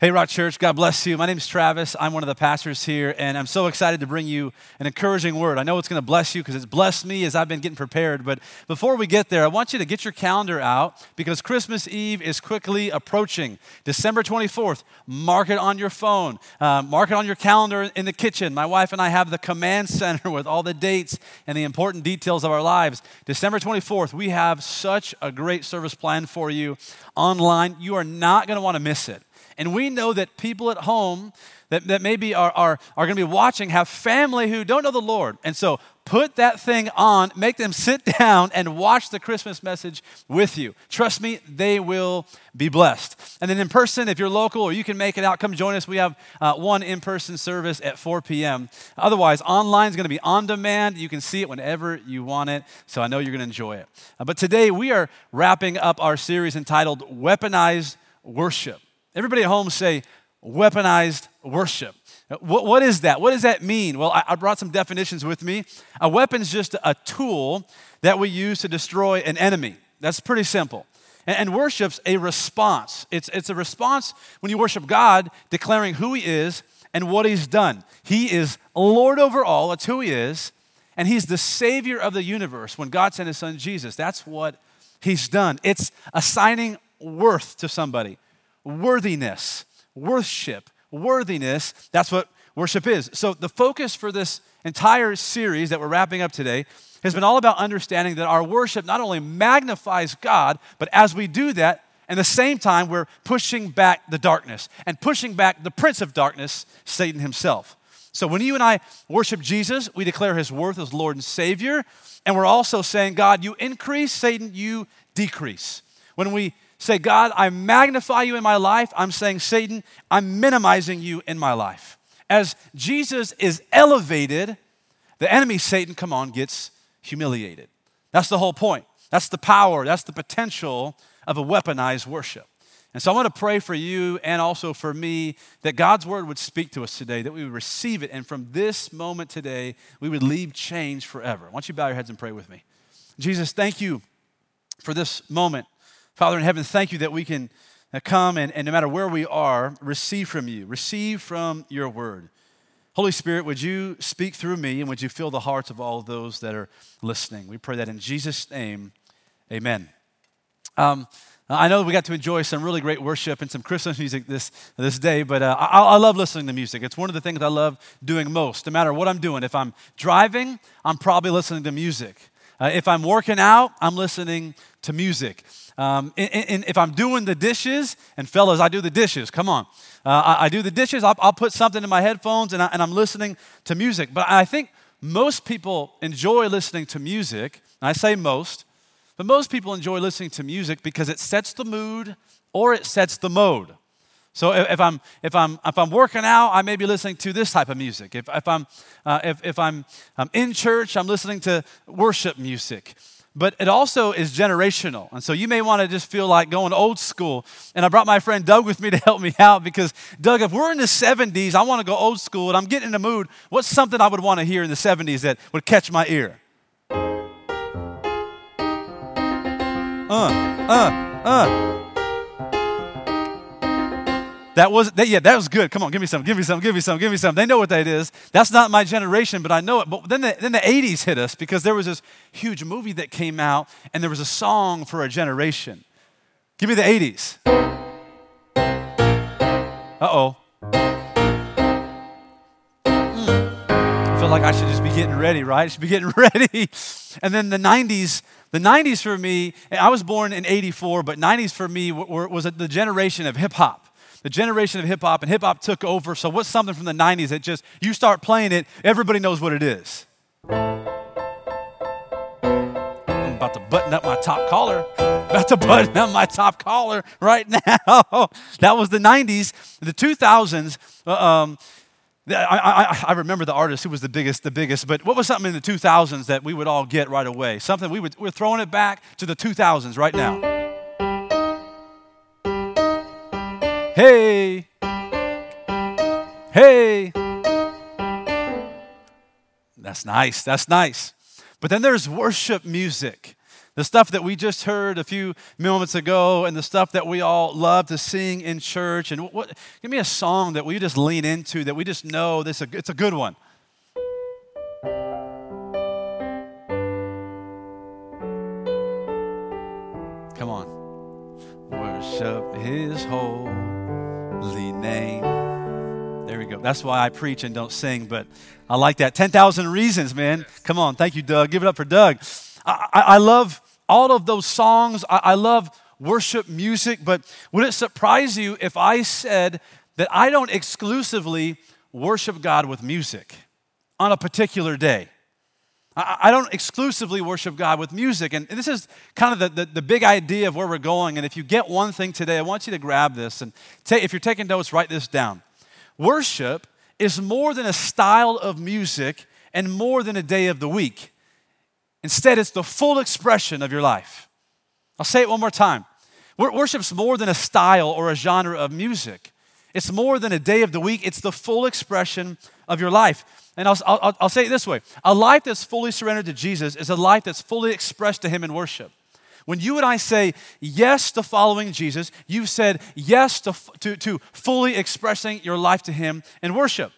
Hey, Rock Church, God bless you. My name is Travis. I'm one of the pastors here, and I'm so excited to bring you an encouraging word. I know it's going to bless you because it's blessed me as I've been getting prepared. But before we get there, I want you to get your calendar out because Christmas Eve is quickly approaching. December 24th, mark it on your phone, uh, mark it on your calendar in the kitchen. My wife and I have the command center with all the dates and the important details of our lives. December 24th, we have such a great service planned for you online. You are not going to want to miss it. And we know that people at home that, that maybe are, are, are going to be watching have family who don't know the Lord. And so put that thing on, make them sit down and watch the Christmas message with you. Trust me, they will be blessed. And then in person, if you're local or you can make it out, come join us. We have uh, one in person service at 4 p.m. Otherwise, online is going to be on demand. You can see it whenever you want it. So I know you're going to enjoy it. Uh, but today we are wrapping up our series entitled Weaponized Worship. Everybody at home say weaponized worship. Uh, what, what is that? What does that mean? Well, I, I brought some definitions with me. A weapon is just a tool that we use to destroy an enemy. That's pretty simple. And, and worship's a response. It's, it's a response when you worship God, declaring who He is and what He's done. He is Lord over all, that's who He is, and He's the Savior of the universe when God sent His Son Jesus. That's what He's done. It's assigning worth to somebody worthiness, worship, worthiness. That's what worship is. So, the focus for this entire series that we're wrapping up today has been all about understanding that our worship not only magnifies God, but as we do that, at the same time, we're pushing back the darkness and pushing back the prince of darkness, Satan himself. So, when you and I worship Jesus, we declare his worth as Lord and Savior. And we're also saying, God, you increase, Satan, you decrease. When we say, God, I magnify you in my life, I'm saying, Satan, I'm minimizing you in my life. As Jesus is elevated, the enemy, Satan, come on, gets humiliated. That's the whole point. That's the power, that's the potential of a weaponized worship. And so I want to pray for you and also for me that God's word would speak to us today, that we would receive it, and from this moment today, we would leave change forever. I want you bow your heads and pray with me. Jesus, thank you for this moment. Father in heaven, thank you that we can uh, come and, and no matter where we are, receive from you, receive from your word. Holy Spirit, would you speak through me and would you fill the hearts of all those that are listening? We pray that in Jesus' name, amen. Um, I know we got to enjoy some really great worship and some Christmas music this, this day, but uh, I, I, love listening to music. It's one of the things I love doing most, no matter what I'm doing. If I'm driving, I'm probably listening to music. Uh, if I'm working out, I'm listening to music. Um, and, and, if I'm doing the dishes, and fellas, I do the dishes, come on. Uh, I, I, do the dishes, I'll, I'll, put something in my headphones and, I, and I'm listening to music. But I think most people enjoy listening to music. I say most, but most people enjoy listening to music because it sets the mood or it sets the mode. So if I'm, if I'm, if I'm working out, I may be listening to this type of music. If, if, I'm, uh, if, if I'm, I'm in church, I'm listening to worship music but it also is generational. And so you may want to just feel like going old school. And I brought my friend Doug with me to help me out because, Doug, if we're in the 70s, I want to go old school and I'm getting in the mood. What's something I would want to hear in the 70s that would catch my ear? Uh, uh, uh. That was, that, yeah, that was good. Come on, give me some, give me some, give me some, give me some. They know what that is. That's not my generation, but I know it. But then the, then the 80s hit us because there was this huge movie that came out and there was a song for a generation. Give me the 80s. Uh oh. I feel like I should just be getting ready, right? I should be getting ready. And then the 90s, the 90s for me, I was born in 84, but 90s for me was the generation of hip hop the generation of hip hop, and hip hop took over. So, what's something from the 90s that just, you start playing it, everybody knows what it is? I'm about to button up my top collar. About to button up my top collar right now. that was the 90s. The 2000s, uh, um, I, I, I, remember the artist who was the biggest, the biggest, but what was something in the 2000s that we would all get right away? Something we would, we're throwing it back to the 2000s right now. Hey! Hey! That's nice. That's nice. But then there's worship music. The stuff that we just heard a few moments ago, and the stuff that we all love to sing in church. And what, give me a song that we just lean into, that we just know this, it's a good one. Come on. Worship his holy name. There we go. That's why I preach and don't sing, but I like that. 10,000 reasons, man. Come on. Thank you, Doug. Give it up for Doug. I, I, I love all of those songs. I, I love worship music, but would it surprise you if I said that I don't exclusively worship God with music on a particular day? I don't exclusively worship God with music. And this is kind of the, the, the, big idea of where we're going. And if you get one thing today, I want you to grab this. And take, if you're taking notes, write this down. Worship is more than a style of music and more than a day of the week. Instead, it's the full expression of your life. I'll say it one more time. Worship's more than a style or a genre of music. It's more than a day of the week. It's the full expression of your life. And I'll, I'll, I'll say it this way a life that's fully surrendered to Jesus is a life that's fully expressed to Him in worship. When you and I say yes to following Jesus, you've said yes to, to, to fully expressing your life to Him in worship.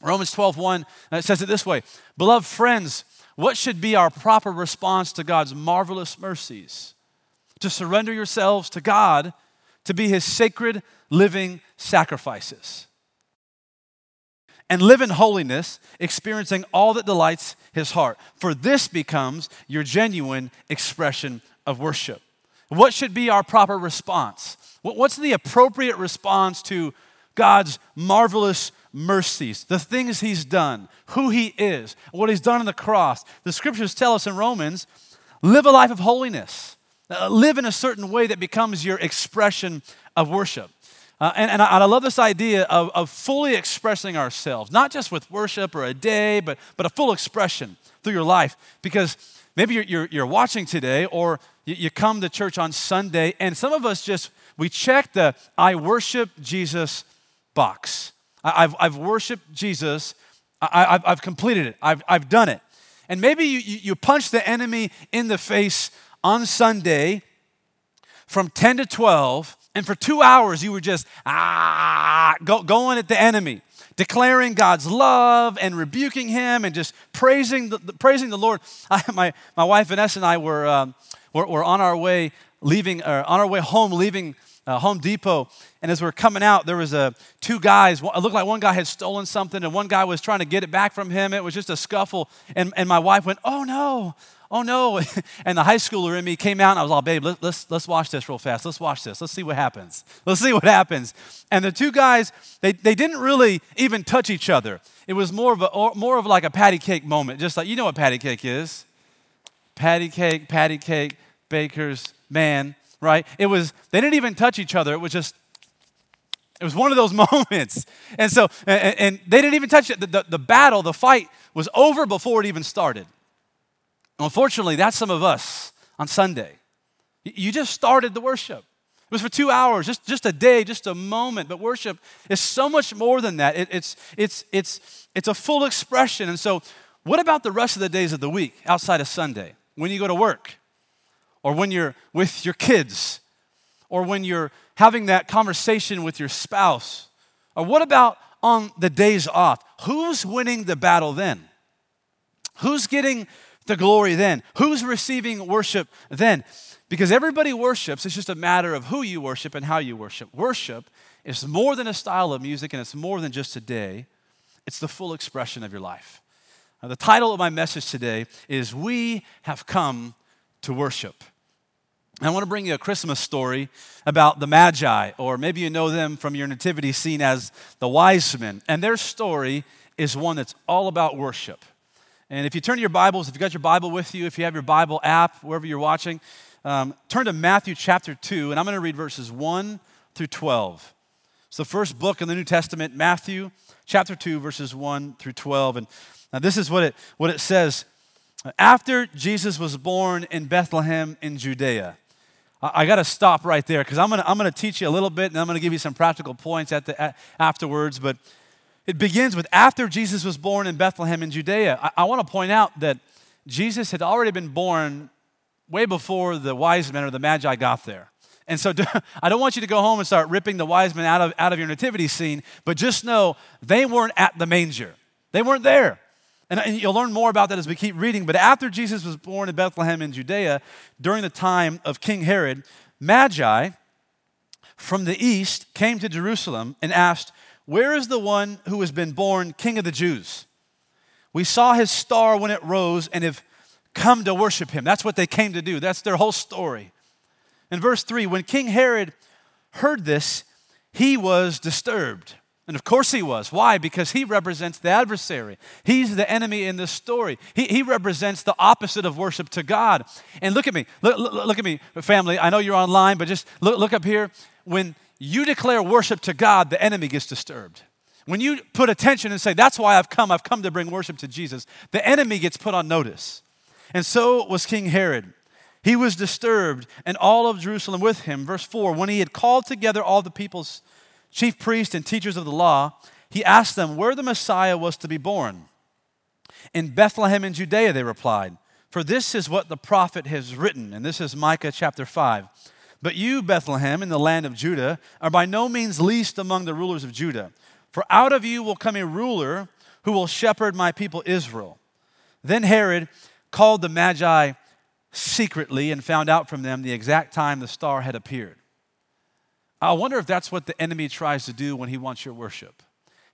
Romans 12, 1 uh, says it this way Beloved friends, what should be our proper response to God's marvelous mercies? To surrender yourselves to God to be his sacred living sacrifices. And live in holiness, experiencing all that delights his heart. For this becomes your genuine expression of worship. What should be our proper response? What's the appropriate response to God's marvelous mercies, the things he's done, who he is, what he's done on the cross. The scriptures tell us in Romans live a life of holiness, uh, live in a certain way that becomes your expression of worship. Uh, and, and I, I, love this idea of, of fully expressing ourselves, not just with worship or a day, but, but a full expression through your life. Because maybe you're, you're, you're watching today or you, you come to church on Sunday, and some of us just, we check the I worship Jesus box. I've, I've worshiped Jesus. I, have I've completed it. I've, I've done it. And maybe you, you punch the enemy in the face on Sunday from 10 to 12, and for two hours you were just ah, go, going at the enemy, declaring God's love and rebuking him and just praising the, praising the Lord. I, my, my wife Vanessa and I were, um, were, were on our way leaving, uh, on our way home, leaving uh, Home Depot, and as we are coming out, there was a two guys. It looked like one guy had stolen something, and one guy was trying to get it back from him. It was just a scuffle, and, and my wife went, "Oh no, oh no!" And the high schooler in me came out, and I was like, "Babe, let, let's let's watch this real fast. Let's watch this. Let's see what happens. Let's see what happens." And the two guys, they, they didn't really even touch each other. It was more of a more of like a patty cake moment, just like you know what patty cake is. Patty cake, patty cake, baker's man right? It was, they didn't even touch each other. It was just, it was one of those moments. And so, and, and they didn't even touch it. The, the, the, battle, the fight was over before it even started. Unfortunately, that's some of us on Sunday. You just started the worship. It was for two hours, just, just a day, just a moment. But worship is so much more than that. It, it's, it's, it's, it's a full expression. And so, what about the rest of the days of the week outside of Sunday? When you go to work, or when you're with your kids, or when you're having that conversation with your spouse? Or what about on the days off? Who's winning the battle then? Who's getting the glory then? Who's receiving worship then? Because everybody worships, it's just a matter of who you worship and how you worship. Worship is more than a style of music and it's more than just a day, it's the full expression of your life. Now, the title of my message today is We Have Come to Worship. I want to bring you a Christmas story about the Magi, or maybe you know them from your nativity scene as the wise men. And their story is one that's all about worship. And if you turn to your Bibles, if you've got your Bible with you, if you have your Bible app, wherever you're watching, um, turn to Matthew chapter 2, and I'm going to read verses 1 through 12. It's the first book in the New Testament, Matthew chapter 2, verses 1 through 12. And now this is what it, what it says. After Jesus was born in Bethlehem in Judea, I, got to stop right there because I'm going to I'm gonna teach you a little bit and I'm going to give you some practical points at the, at, afterwards. But it begins with after Jesus was born in Bethlehem in Judea. I, I want to point out that Jesus had already been born way before the wise men or the magi got there. And so I don't want you to go home and start ripping the wise men out of, out of your nativity scene, but just know they weren't at the manger. They weren't there. And, and you'll learn more about that as we keep reading. But after Jesus was born in Bethlehem in Judea, during the time of King Herod, Magi from the east came to Jerusalem and asked, Where is the one who has been born King of the Jews? We saw his star when it rose and have come to worship him. That's what they came to do. That's their whole story. In verse 3, when King Herod heard this, he was disturbed. And of course he was. Why? Because he represents the adversary. He's the enemy in this story. He, he represents the opposite of worship to God. And look at me. Look, look, look at me, family. I know you're online, but just look, look up here. When you declare worship to God, the enemy gets disturbed. When you put attention and say, That's why I've come, I've come to bring worship to Jesus, the enemy gets put on notice. And so was King Herod. He was disturbed, and all of Jerusalem with him. Verse 4 When he had called together all the people's chief priests and teachers of the law, he asked them where the Messiah was to be born. In Bethlehem in Judea, they replied, For this is what the prophet has written. And this is Micah chapter 5. But you, Bethlehem, in the land of Judah, are by no means least among the rulers of Judah. For out of you will come a ruler who will shepherd my people Israel. Then Herod called the Magi secretly and found out from them the exact time the star had appeared. I wonder if that's what the enemy tries to do when he wants your worship.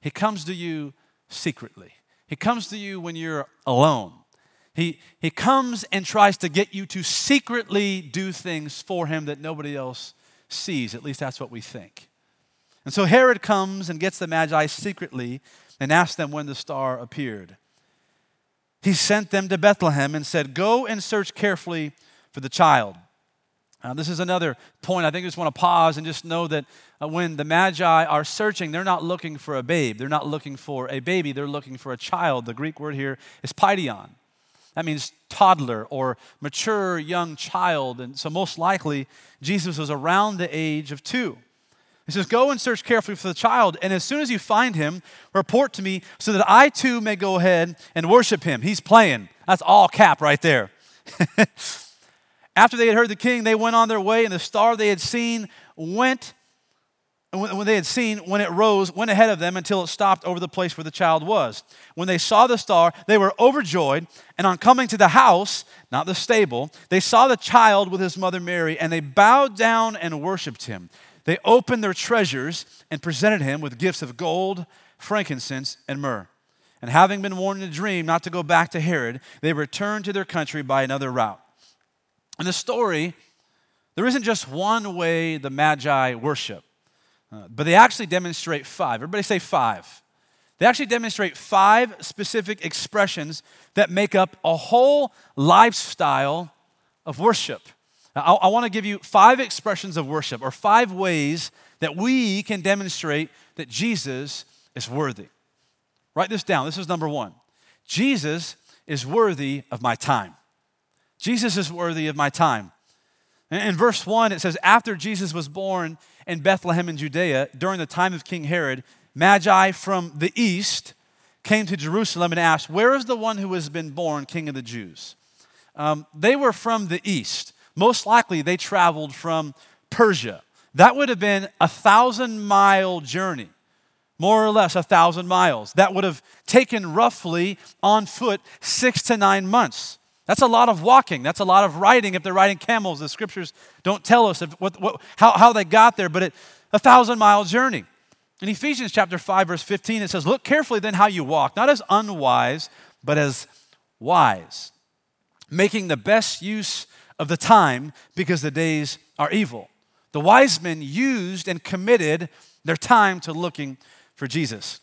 He comes to you secretly, he comes to you when you're alone. He, he comes and tries to get you to secretly do things for him that nobody else sees. At least that's what we think. And so Herod comes and gets the Magi secretly and asks them when the star appeared he sent them to Bethlehem and said, Go and search carefully for the child. Uh, this is another point. I think I just want to pause and just know that uh, when the Magi are searching, they're not looking for a babe. They're not looking for a baby. They're looking for a child. The Greek word here is paidion. That means toddler or mature young child. And so, most likely, Jesus was around the age of two. He says, Go and search carefully for the child, and as soon as you find him, report to me so that I too may go ahead and worship him. He's playing. That's all cap right there. After they had heard the king, they went on their way, and the star they had seen went, when they had seen, when it rose, went ahead of them until it stopped over the place where the child was. When they saw the star, they were overjoyed, and on coming to the house, not the stable, they saw the child with his mother Mary, and they bowed down and worshiped him they opened their treasures and presented him with gifts of gold, frankincense, and myrrh. And having been warned in a dream not to go back to Herod, they returned to their country by another route. In the story, there isn't just one way the Magi worship, uh, but they actually demonstrate five. Everybody say five. They actually demonstrate five specific expressions that make up a whole lifestyle of worship. I, I want to give you five expressions of worship or five ways that we can demonstrate that Jesus is worthy. Write this down. This is number one. Jesus is worthy of my time. Jesus is worthy of my time. In verse 1, it says, After Jesus was born in Bethlehem in Judea, during the time of King Herod, Magi from the east came to Jerusalem and asked, Where is the one who has been born King of the Jews? Um, they were from the east. Most likely, they traveled from Persia. That would have been a thousand mile journey, more or less a thousand miles. That would have taken roughly on foot six to nine months. That's a lot of walking. That's a lot of riding if they're riding camels. The scriptures don't tell us if, what, what, how, how they got there, but it, a thousand mile journey. In Ephesians chapter 5, verse 15, it says, Look carefully then how you walk, not as unwise, but as wise, making the best use of the time because the days are evil. The wise men used and committed their time to looking for Jesus.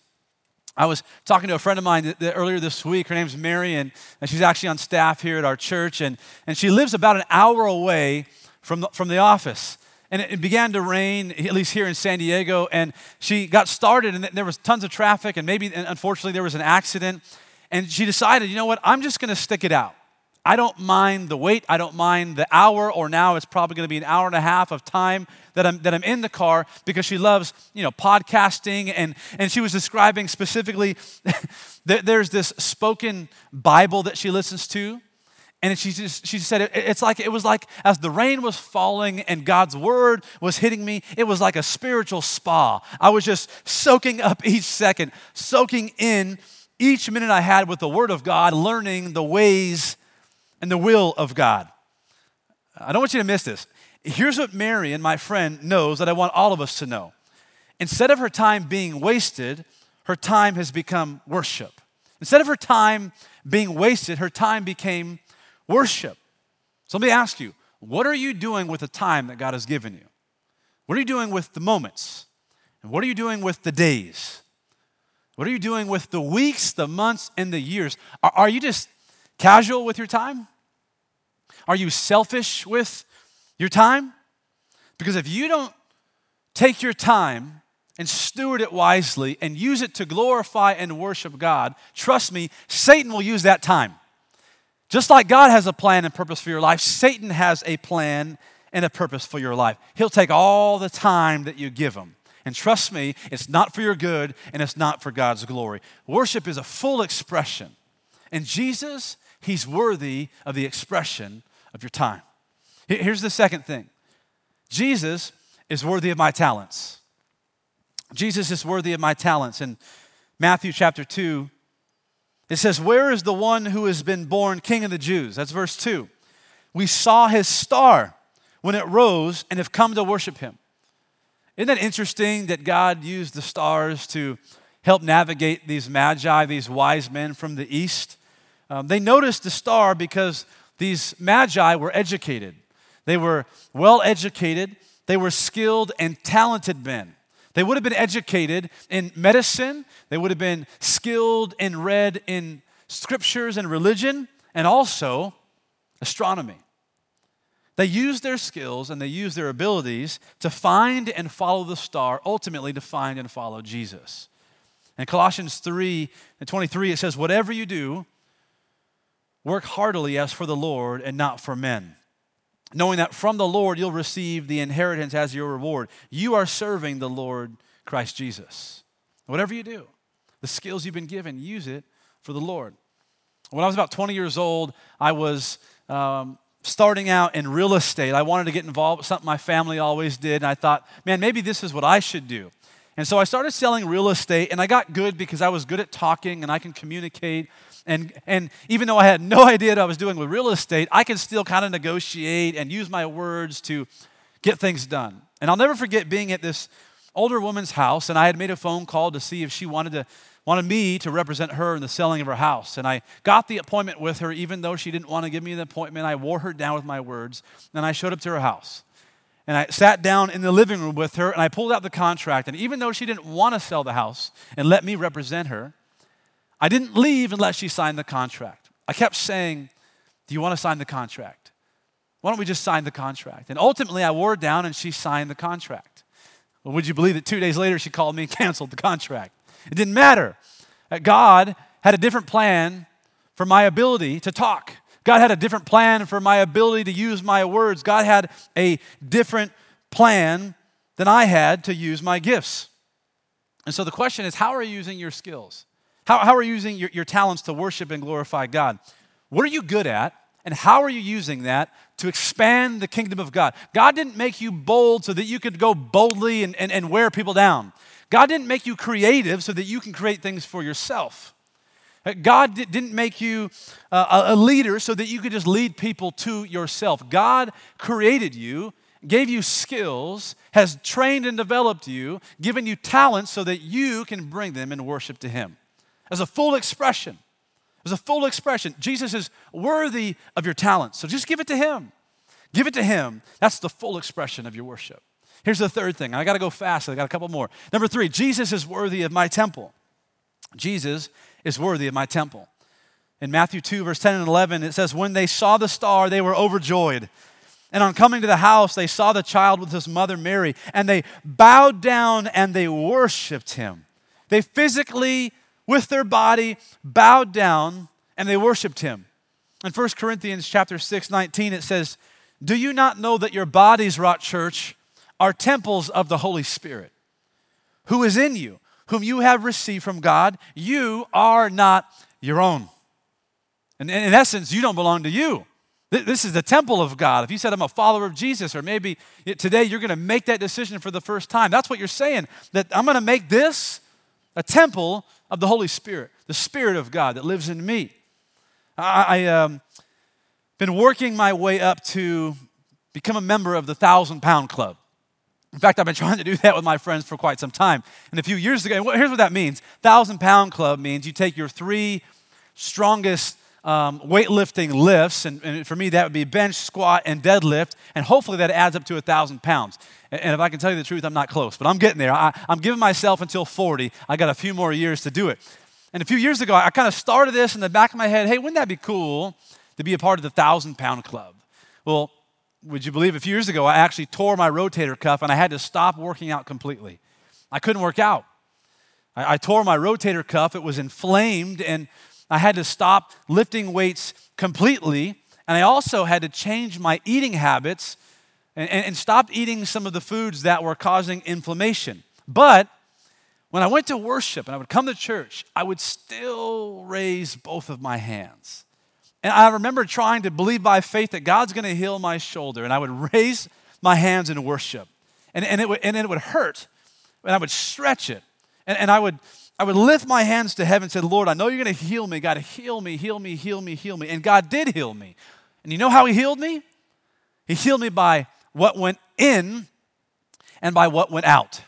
I was talking to a friend of mine earlier this week. Her name's Mary, and, and she's actually on staff here at our church. And, and she lives about an hour away from the, from the office. And it, it began to rain, at least here in San Diego. And she got started, and there was tons of traffic. And maybe, and unfortunately, there was an accident. And she decided, you know what, I'm just going to stick it out. I don't mind the wait. I don't mind the hour, or now it's probably going to be an hour and a half of time that I'm, that I'm in the car because she loves, you know, podcasting. And, and she was describing specifically that there's this spoken Bible that she listens to. And she just she said it, it's like it was like as the rain was falling and God's word was hitting me, it was like a spiritual spa. I was just soaking up each second, soaking in each minute I had with the word of God, learning the ways and the will of God. I don't want you to miss this. Here's what Mary and my friend knows that I want all of us to know. Instead of her time being wasted, her time has become worship. Instead of her time being wasted, her time became worship. So let me ask you what are you doing with the time that God has given you? What are you doing with the moments? And what are you doing with the days? What are you doing with the weeks, the months, and the years? Are, are you just casual with your time? Are you selfish with your time? Because if you don't take your time and steward it wisely and use it to glorify and worship God, trust me, Satan will use that time. Just like God has a plan and purpose for your life, Satan has a plan and a purpose for your life. He'll take all the time that you give him. And trust me, it's not for your good and it's not for God's glory. Worship is a full expression. And Jesus, he's worthy of the expression of your time. Here's the second thing Jesus is worthy of my talents. Jesus is worthy of my talents. In Matthew chapter 2, it says, Where is the one who has been born king of the Jews? That's verse 2. We saw his star when it rose and have come to worship him. Isn't that interesting that God used the stars to help navigate these magi, these wise men from the east? Um, they noticed the star because these magi were educated. They were well educated, they were skilled and talented men. They would have been educated in medicine, they would have been skilled and read in scriptures and religion, and also astronomy. They used their skills and they used their abilities to find and follow the star, ultimately to find and follow Jesus. In Colossians 3 and 23, it says, Whatever you do, work heartily as for the Lord and not for men knowing that from the Lord you'll receive the inheritance as your reward. You are serving the Lord Christ Jesus. Whatever you do, the skills you've been given, use it for the Lord. When I was about 20 years old, I was um, starting out in real estate. I wanted to get involved with something my family always did, and I thought, man, maybe this is what I should do. And so I started selling real estate, and I got good because I was good at talking and I can communicate. And, and even though I had no idea what I was doing with real estate, I could still kind of negotiate and use my words to get things done. And I'll never forget being at this older woman's house, and I had made a phone call to see if she wanted to wanted me to represent her in the selling of her house. And I got the appointment with her, even though she didn't want to give me the appointment. I wore her down with my words, and I showed up to her house. And I sat down in the living room with her, and I pulled out the contract. And even though she didn't want to sell the house and let me represent her, I didn't leave unless she signed the contract. I kept saying, Do you want to sign the contract? Why don't we just sign the contract? And ultimately, I wore down and she signed the contract. Well, would you believe that two days later she called me and canceled the contract? It didn't matter. Uh, God had a different plan for my ability to talk. God had a different plan for my ability to use my words. God had a different plan than I had to use my gifts. And so the question is how are you using your skills? How, how are you using your, your talents to worship and glorify God? What are you good at? And how are you using that to expand the kingdom of God? God didn't make you bold so that you could go boldly and, and, and wear people down. God didn't make you creative so that you can create things for yourself. Uh, God didn't make you uh, a leader so that you could just lead people to yourself. God created you, gave you skills, has trained and developed you, given you talents so that you can bring them in worship to Him as a full expression. As a full expression. Jesus is worthy of your talents. So just give it to Him. Give it to Him. That's the full expression of your worship. Here's the third thing. I got to go fast. I got a couple more. Number three, Jesus is worthy of my temple. Jesus is worthy of my temple. In Matthew 2, verse 10 and 11, it says, When they saw the star, they were overjoyed. And on coming to the house, they saw the child with his mother Mary, and they bowed down and they worshiped him. They physically with their body bowed down and they worshiped him. In 1 Corinthians chapter 6, 19, it says, Do you not know that your bodies, Rock Church, are temples of the Holy Spirit, who is in you, whom you have received from God? You are not your own. And in essence, you don't belong to you. This is the temple of God. If you said, I'm a follower of Jesus, or maybe today you're going to make that decision for the first time, that's what you're saying. That I'm going to make this a temple of the Holy Spirit, the Spirit of God that lives in me. I, I um, been working my way up to become a member of the thousand pound club. In fact, I've been trying to do that with my friends for quite some time. And a few years ago, here's what that means thousand pound club means you take your three strongest um, weightlifting lifts, and, and, for me, that would be bench, squat, and deadlift, and hopefully that adds up to a thousand pounds. And, if I can tell you the truth, I'm not close, but I'm getting there. I, I'm giving myself until 40. I got a few more years to do it. And a few years ago, I kind of started this in the back of my head hey, wouldn't that be cool to be a part of the thousand pound club? Well, would you believe a few years ago, I actually tore my rotator cuff and I had to stop working out completely. I couldn't work out. I, I tore my rotator cuff, it was inflamed, and I had to stop lifting weights completely, and I also had to change my eating habits and, and, and stop eating some of the foods that were causing inflammation. But when I went to worship and I would come to church, I would still raise both of my hands. And I remember trying to believe by faith that God's going to heal my shoulder, and I would raise my hands in worship. And, and, it, would, and it would hurt, and I would stretch it. And, and I would I would lift my hands to heaven and say, Lord, I know you're going to heal me. God, heal me, heal me, heal me, heal me. And God did heal me. And you know how He healed me? He healed me by what went in and by what went out.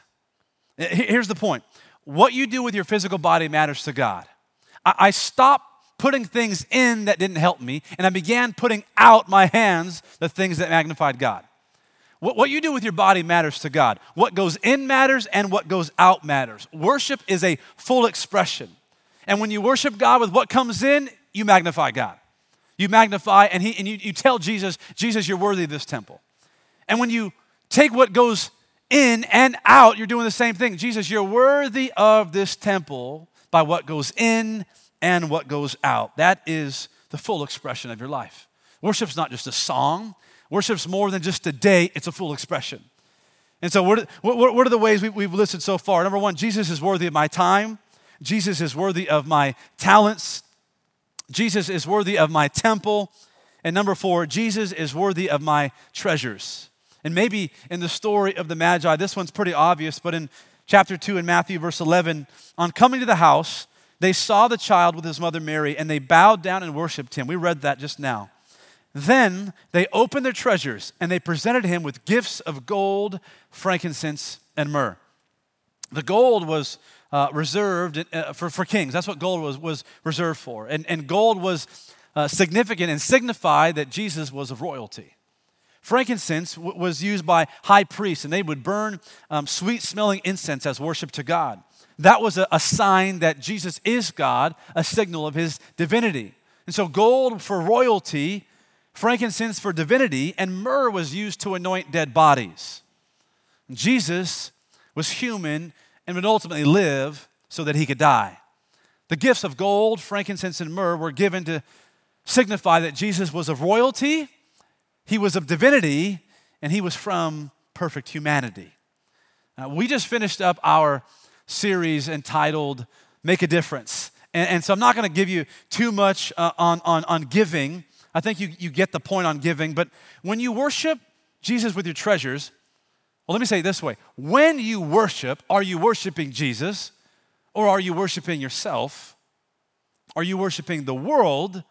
Here's the point what you do with your physical body matters to God. I stopped putting things in that didn't help me, and I began putting out my hands the things that magnified God. What, you do with your body matters to God. What goes in matters and what goes out matters. Worship is a full expression. And when you worship God with what comes in, you magnify God. You magnify and, he, and you, you tell Jesus, Jesus, you're worthy of this temple. And when you take what goes in and out, you're doing the same thing. Jesus, you're worthy of this temple by what goes in and what goes out. That is the full expression of your life. Worship's not just a song, Worship's more than just a day, it's a full expression. And so, what, what, what are the ways we, have listed so far? Number one, Jesus is worthy of my time. Jesus is worthy of my talents. Jesus is worthy of my temple. And number four, Jesus is worthy of my treasures. And maybe in the story of the Magi, this one's pretty obvious, but in chapter 2 in Matthew, verse 11, on coming to the house, they saw the child with his mother Mary, and they bowed down and worshiped him. We read that just now. Then they opened their treasures and they presented him with gifts of gold, frankincense, and myrrh. The gold was uh, reserved uh, for, for kings. That's what gold was, was reserved for. And, and gold was uh, significant and signified that Jesus was of royalty. Frankincense w- was used by high priests, and they would burn um, sweet smelling incense as worship to God. That was a, a sign that Jesus is God, a signal of his divinity. And so, gold for royalty frankincense for divinity, and myrrh was used to anoint dead bodies. Jesus was human and would ultimately live so that he could die. The gifts of gold, frankincense, and myrrh were given to signify that Jesus was of royalty, he was of divinity, and he was from perfect humanity. Uh, we just finished up our series entitled Make a Difference. And, and so I'm not going to give you too much uh, on, on, on giving I think you, you get the point on giving. But when you worship Jesus with your treasures, well, let me say it this way when you worship, are you worshiping Jesus or are you worshiping yourself? Are you worshiping the world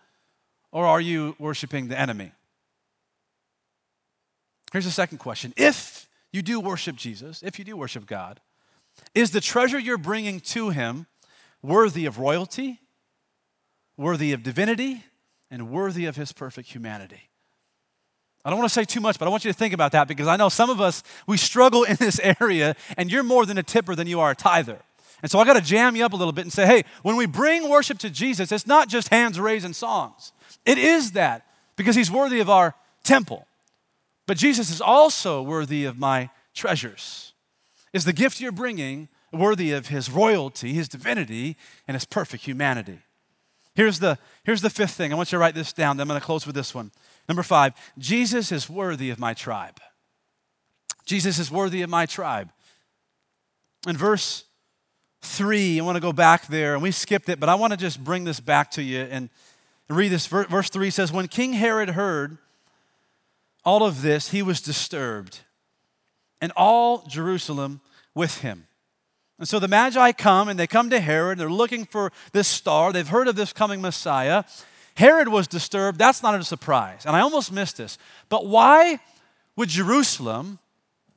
or are you worshiping the enemy? Here's the second question. If you do worship Jesus, if you do worship God, is the treasure you're bringing to Him worthy of royalty, worthy of divinity, and worthy of his perfect humanity. I don't want to say too much, but I want you to think about that because I know some of us, we struggle in this area, and you're more than a tipper than you are a tither. And so I got to jam you up a little bit and say, hey, when we bring worship to Jesus, it's not just hands raised and songs. It is that because he's worthy of our temple. But Jesus is also worthy of my treasures. Is the gift you're bringing worthy of his royalty, his divinity, and his perfect humanity? Here's the, here's the fifth thing. I want you to write this down. I'm going to close with this one. Number five, Jesus is worthy of my tribe. Jesus is worthy of my tribe. In verse three, I want to go back there, and we skipped it, but I want to just bring this back to you. And, Read this. Verse 3 says, When King Herod heard all of this, he was disturbed, and all Jerusalem with him. And so the Magi come and they come to Herod. They're looking for this star. They've heard of this coming Messiah. Herod was disturbed. That's not a surprise. And I almost missed this. But why would Jerusalem,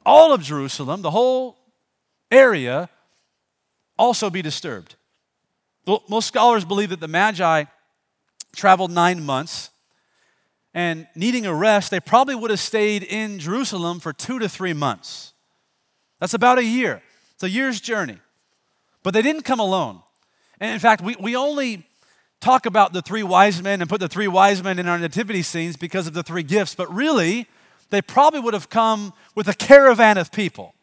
all of Jerusalem, the whole area, also be disturbed? Well, most scholars believe that the Magi traveled nine months. And needing a rest, they probably would have stayed in Jerusalem for two to three months. That's about a year. It's a year's journey. But they didn't come alone. And in fact, we, we only talk about the three wise men and put the three wise men in our nativity scenes because of the three gifts, but really, they probably would have come with a caravan of people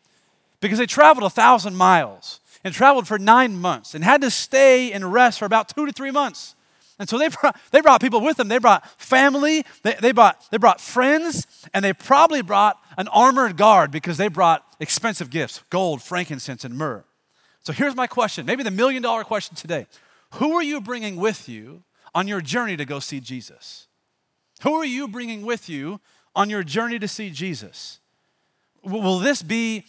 because they traveled a thousand miles and traveled for nine months and had to stay and rest for about two to three months. And so they brought, they brought people with them. They brought family, they, they, brought, they brought friends, and they probably brought an armored guard because they brought expensive gifts gold, frankincense, and myrrh. So here's my question maybe the million dollar question today Who are you bringing with you on your journey to go see Jesus? Who are you bringing with you on your journey to see Jesus? Will this be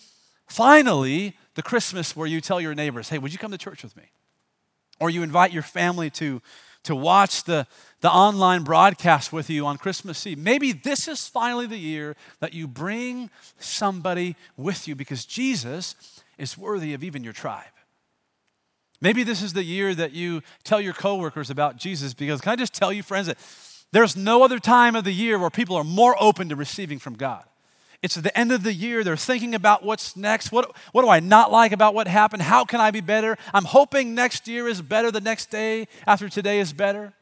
finally the Christmas where you tell your neighbors, hey, would you come to church with me? Or you invite your family to to watch the, the online broadcast with you on Christmas Eve. Maybe this is finally the year that you bring somebody with you because Jesus is worthy of even your tribe. Maybe this is the year that you tell your coworkers about Jesus because can I just tell you, friends, that there's no other time of the year where people are more open to receiving from God. It's the end of the year. They're thinking about what's next. What, what do I not like about what happened? How can I be better? I'm hoping next year is better the next day after today is better.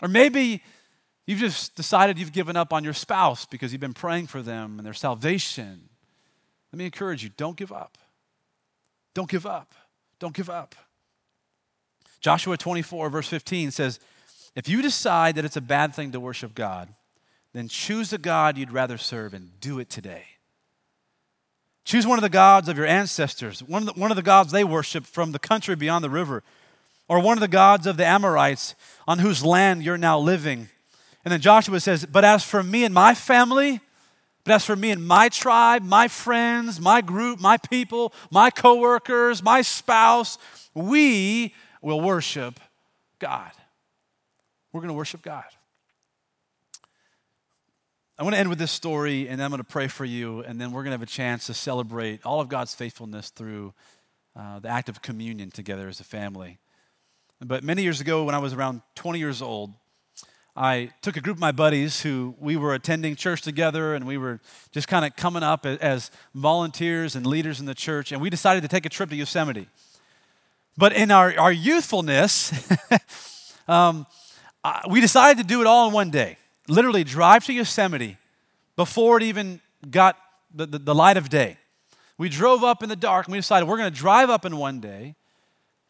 Or maybe you've just decided you've given up on your spouse because you've been praying for them and their salvation. Let me encourage you don't give up. Don't give up. Don't give up. Joshua 24, verse 15 says, If you decide that it's a bad thing to worship God, then choose a God you'd rather serve and do it today. Choose one of the gods of your ancestors, one of the, one of the gods they worship from the country beyond the river, or one of the gods of the Amorites on whose land you're now living. And then Joshua says, But as for me and my family, but as for me and my tribe, my friends, my group, my people, my coworkers, my spouse, we will worship God. We're going to worship God. I want to end with this story, and then I'm going to pray for you, and then we're going to have a chance to celebrate all of God's faithfulness through uh, the act of communion together as a family. But many years ago, when I was around 20 years old, I took a group of my buddies who we were attending church together, and we were just kind of coming up as volunteers and leaders in the church, and we decided to take a trip to Yosemite. But in our, our youthfulness, um, we decided to do it all in one day literally drive to Yosemite before it even got the, the, the light of day. We drove up in the dark and we decided we're going to drive up in one day,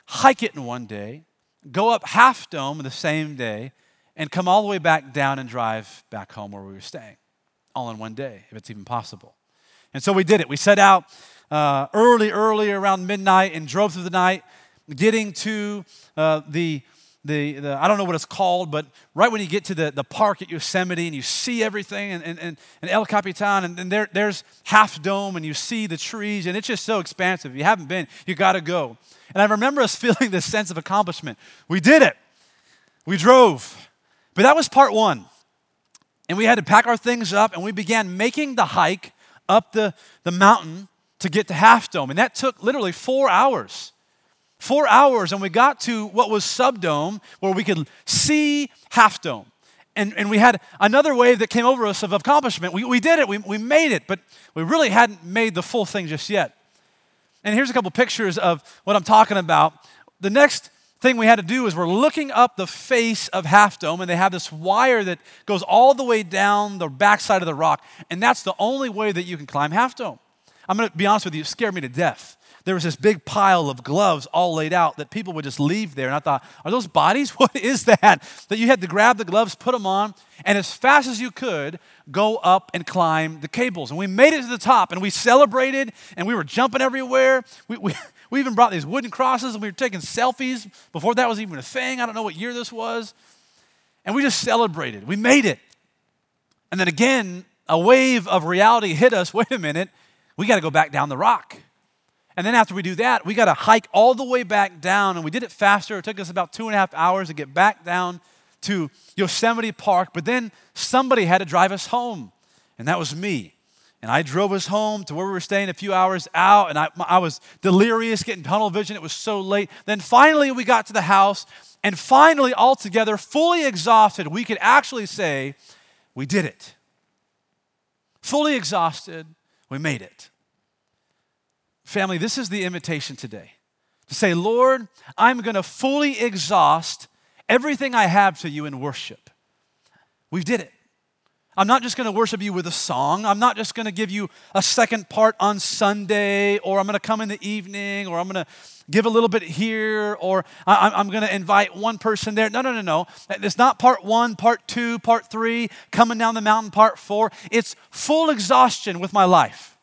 hike it in one day, go up Half Dome the same day, and come all the way back down and drive back home where we were staying, all in one day, if it's even possible. And so we did it. We set out uh, early, early around midnight and drove through the night, getting to uh, the the, the, I don't know what it's called, but right when you get to the, the park at Yosemite and you see everything and, and, and, El Capitan, and, and there, there's Half Dome and you see the trees, and it's just so expansive. If you haven't been, you got to go. And I remember us feeling this sense of accomplishment. We did it, we drove. But that was part one. And we had to pack our things up, and we began making the hike up the, the mountain to get to Half Dome. And that took literally four hours. Four hours, and we got to what was subdome, where we could see half dome. And, and we had another wave that came over us of accomplishment. We, we did it, we, we made it, but we really hadn't made the full thing just yet. And here's a couple pictures of what I'm talking about. The next thing we had to do is we're looking up the face of Half Dome, and they have this wire that goes all the way down the backside of the rock, and that's the only way that you can climb Half Dome. I'm going to be honest with you, it scared me to death there was this big pile of gloves all laid out that people would just leave there. And I thought, are those bodies? What is that? That you had to grab the gloves, put them on, and as fast as you could, go up and climb the cables. And we made it to the top and we celebrated and we were jumping everywhere. We, we, we even brought these wooden crosses and we were taking selfies before that was even a thing. I don't know what year this was. And we just celebrated. We made it. And then again, a wave of reality hit us. Wait a minute, we got to go back down the rock. And then after we do that, we got to hike all the way back down. And we did it faster. It took us about two and a half hours to get back down to Yosemite Park. But then somebody had to drive us home, and that was me. And I drove us home to where we were staying a few hours out, and I, I was delirious, getting tunnel vision. It was so late. Then finally, we got to the house, and finally, all together, fully exhausted, we could actually say, We did it. Fully exhausted, we made it. Family, this is the invitation today to say, Lord, I'm going to fully exhaust everything I have to you in worship. We did it. I'm not just going to worship you with a song. I'm not just going to give you a second part on Sunday, or I'm going to come in the evening, or I'm going to give a little bit here, or I'm going to invite one person there. No, no, no, no. It's not part one, part two, part three, coming down the mountain, part four. It's full exhaustion with my life,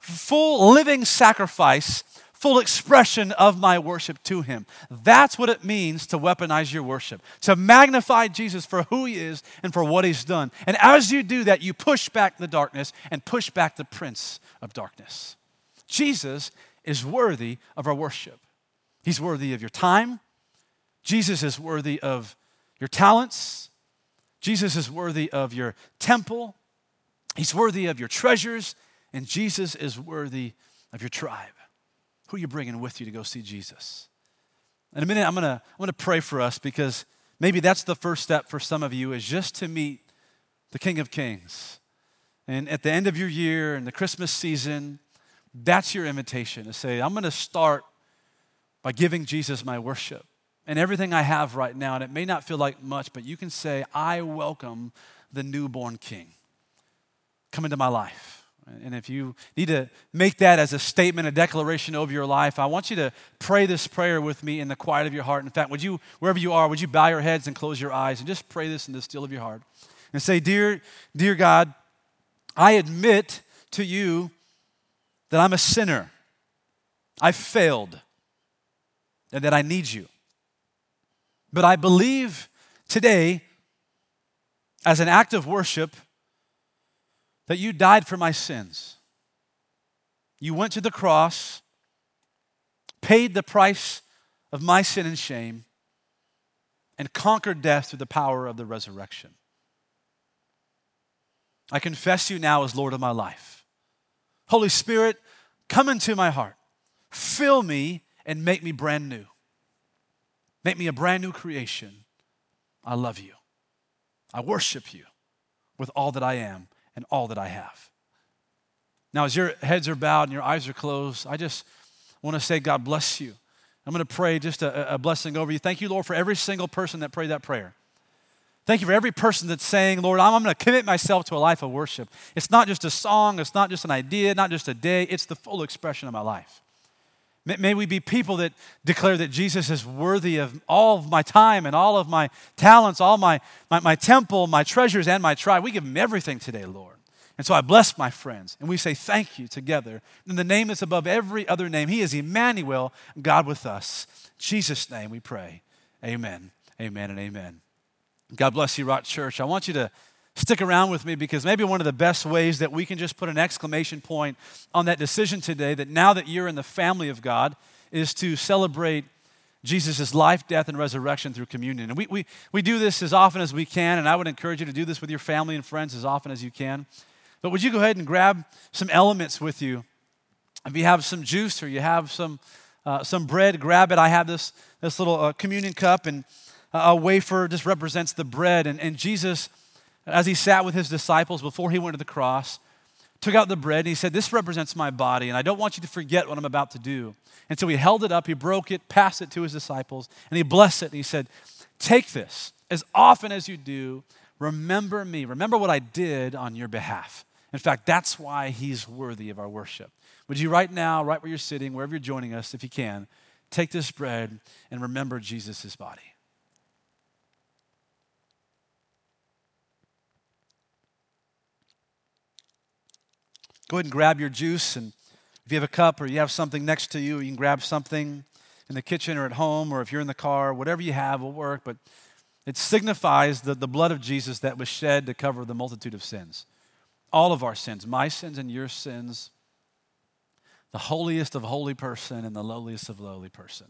full living sacrifice full expression of my worship to Him. That's what it means to weaponize your worship, to magnify Jesus for who He is and for what He's done. And as you do that, you push back the darkness and push back the prince of darkness. Jesus is worthy of our worship. He's worthy of your time. Jesus is worthy of your talents. Jesus is worthy of your temple. He's worthy of your treasures. And Jesus is worthy of your tribe. Who are you bringing with you to go see Jesus? In a minute, I'm gonna, I'm gonna pray for us because maybe that's the first step for some of you is just to meet the King of Kings. And at the end of your year and the Christmas season, that's your invitation to say, I'm gonna start by giving Jesus my worship and everything I have right now. And it may not feel like much, but you can say, I welcome the newborn King. Come into my life. And if you need to make that as a statement, a declaration over your life, I want you to pray this prayer with me in the quiet of your heart. In fact, would you, wherever you are, would you bow your heads and close your eyes and just pray this in the still of your heart and say, Dear, dear God, I admit to you that I'm a sinner. I've failed and that I need you. But I believe today, as an act of worship, that you died for my sins. You went to the cross, paid the price of my sin and shame, and conquered death through the power of the resurrection. I confess you now as Lord of my life. Holy Spirit, come into my heart, fill me, and make me brand new. Make me a brand new creation. I love you. I worship you with all that I am and all that I have. Now, as your heads are bowed and your eyes are closed, I just want to say, God bless you. I'm going to pray just a, a, blessing over you. Thank you, Lord, for every single person that prayed that prayer. Thank you for every person that's saying, Lord, I'm, I'm going to commit myself to a life of worship. It's not just a song, it's not just an idea, not just a day, it's the full expression of my life. May, we be people that declare that Jesus is worthy of all of my time and all of my talents, all my, my, my temple, my treasures, and my tribe. We give him everything today, Lord. And so I bless my friends, and we say thank you together. In the name that's above every other name, He is Emmanuel, God with us. In Jesus' name we pray. Amen, amen, and amen. God bless you, Rock Church. I want you to stick around with me because maybe one of the best ways that we can just put an exclamation point on that decision today that now that you're in the family of God is to celebrate Jesus' life, death, and resurrection through communion. And we, we, we do this as often as we can, and I would encourage you to do this with your family and friends as often as you can. But would you go ahead and grab some elements with you? If you have some juice or you have some, uh, some bread, grab it. I have this, this little uh, communion cup, and a wafer just represents the bread. And, and Jesus, as he sat with his disciples before he went to the cross, took out the bread and he said, This represents my body, and I don't want you to forget what I'm about to do. And so he held it up, he broke it, passed it to his disciples, and he blessed it, and he said, Take this as often as you do. Remember me. Remember what I did on your behalf. In fact, that's why he's worthy of our worship. Would you right now, right where you're sitting, wherever you're joining us, if you can, take this bread and remember Jesus' body? Go ahead and grab your juice, and if you have a cup or you have something next to you, you can grab something in the kitchen or at home, or if you're in the car, whatever you have will work. But It signifies the, the blood of Jesus that was shed to cover the multitude of sins. All of our sins, my sins and your sins, the holiest of holy person and the lowliest of lowly person.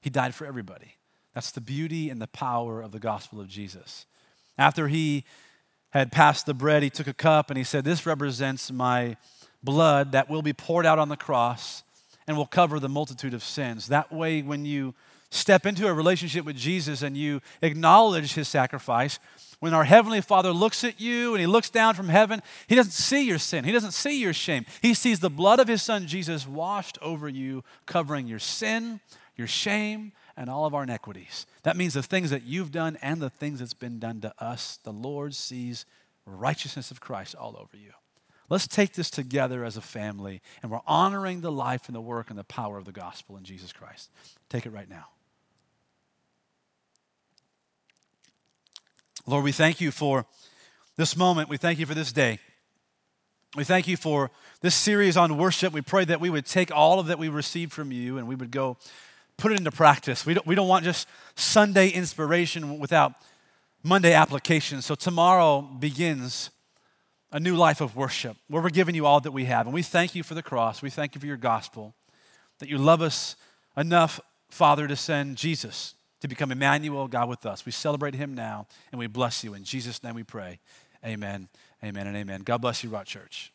He died for everybody. That's the beauty and the power of the gospel of Jesus. After he had passed the bread, he took a cup and he said, This represents my blood that will be poured out on the cross and will cover the multitude of sins. That way, when you step into a relationship with Jesus and you acknowledge his sacrifice, when our Heavenly Father looks at you and He looks down from heaven, He doesn't see your sin. He doesn't see your shame. He sees the blood of His Son Jesus washed over you, covering your sin, your shame, and all of our inequities. That means the things that you've done and the things that's been done to us. The Lord sees righteousness of Christ all over you. Let's take this together as a family, and we're honoring the life and the work and the power of the gospel in Jesus Christ. Take it right now. Lord, we thank you for this moment. We thank you for this day. We thank you for this series on worship. We pray that we would take all of that we received from you and we would go put it into practice. We don't, we don't want just Sunday inspiration without Monday application. So tomorrow begins a new life of worship where we're giving you all that we have. And we thank you for the cross. We thank you for your gospel, that you love us enough, Father, to send Jesus to become Emmanuel, God with us. We celebrate him now and we bless you. In Jesus' name we pray. Amen, amen, and amen. God bless you, Rock Church.